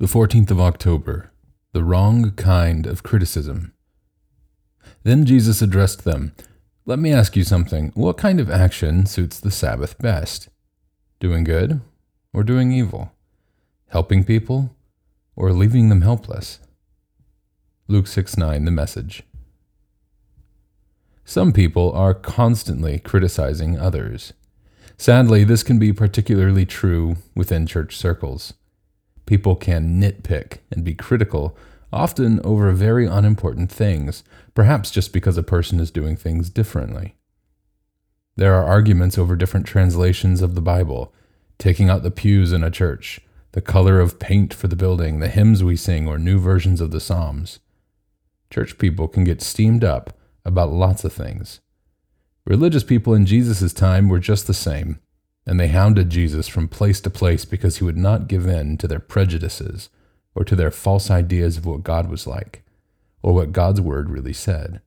The 14th of October, the wrong kind of criticism. Then Jesus addressed them Let me ask you something. What kind of action suits the Sabbath best? Doing good or doing evil? Helping people or leaving them helpless? Luke 6 9, the message. Some people are constantly criticizing others. Sadly, this can be particularly true within church circles. People can nitpick and be critical, often over very unimportant things, perhaps just because a person is doing things differently. There are arguments over different translations of the Bible, taking out the pews in a church, the color of paint for the building, the hymns we sing, or new versions of the Psalms. Church people can get steamed up about lots of things. Religious people in Jesus' time were just the same and they hounded Jesus from place to place because he would not give in to their prejudices or to their false ideas of what God was like or what God's word really said.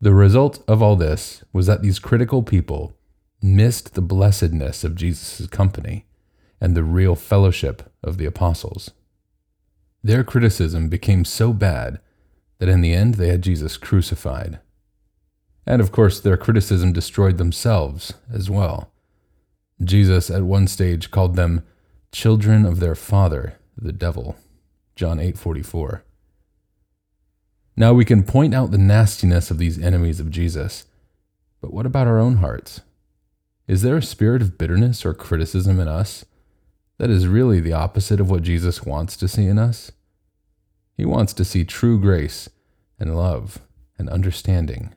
The result of all this was that these critical people missed the blessedness of Jesus' company and the real fellowship of the apostles. Their criticism became so bad that in the end they had Jesus crucified. And of course, their criticism destroyed themselves as well. Jesus at one stage called them children of their father, the devil. John 8:44. Now we can point out the nastiness of these enemies of Jesus. But what about our own hearts? Is there a spirit of bitterness or criticism in us that is really the opposite of what Jesus wants to see in us? He wants to see true grace and love and understanding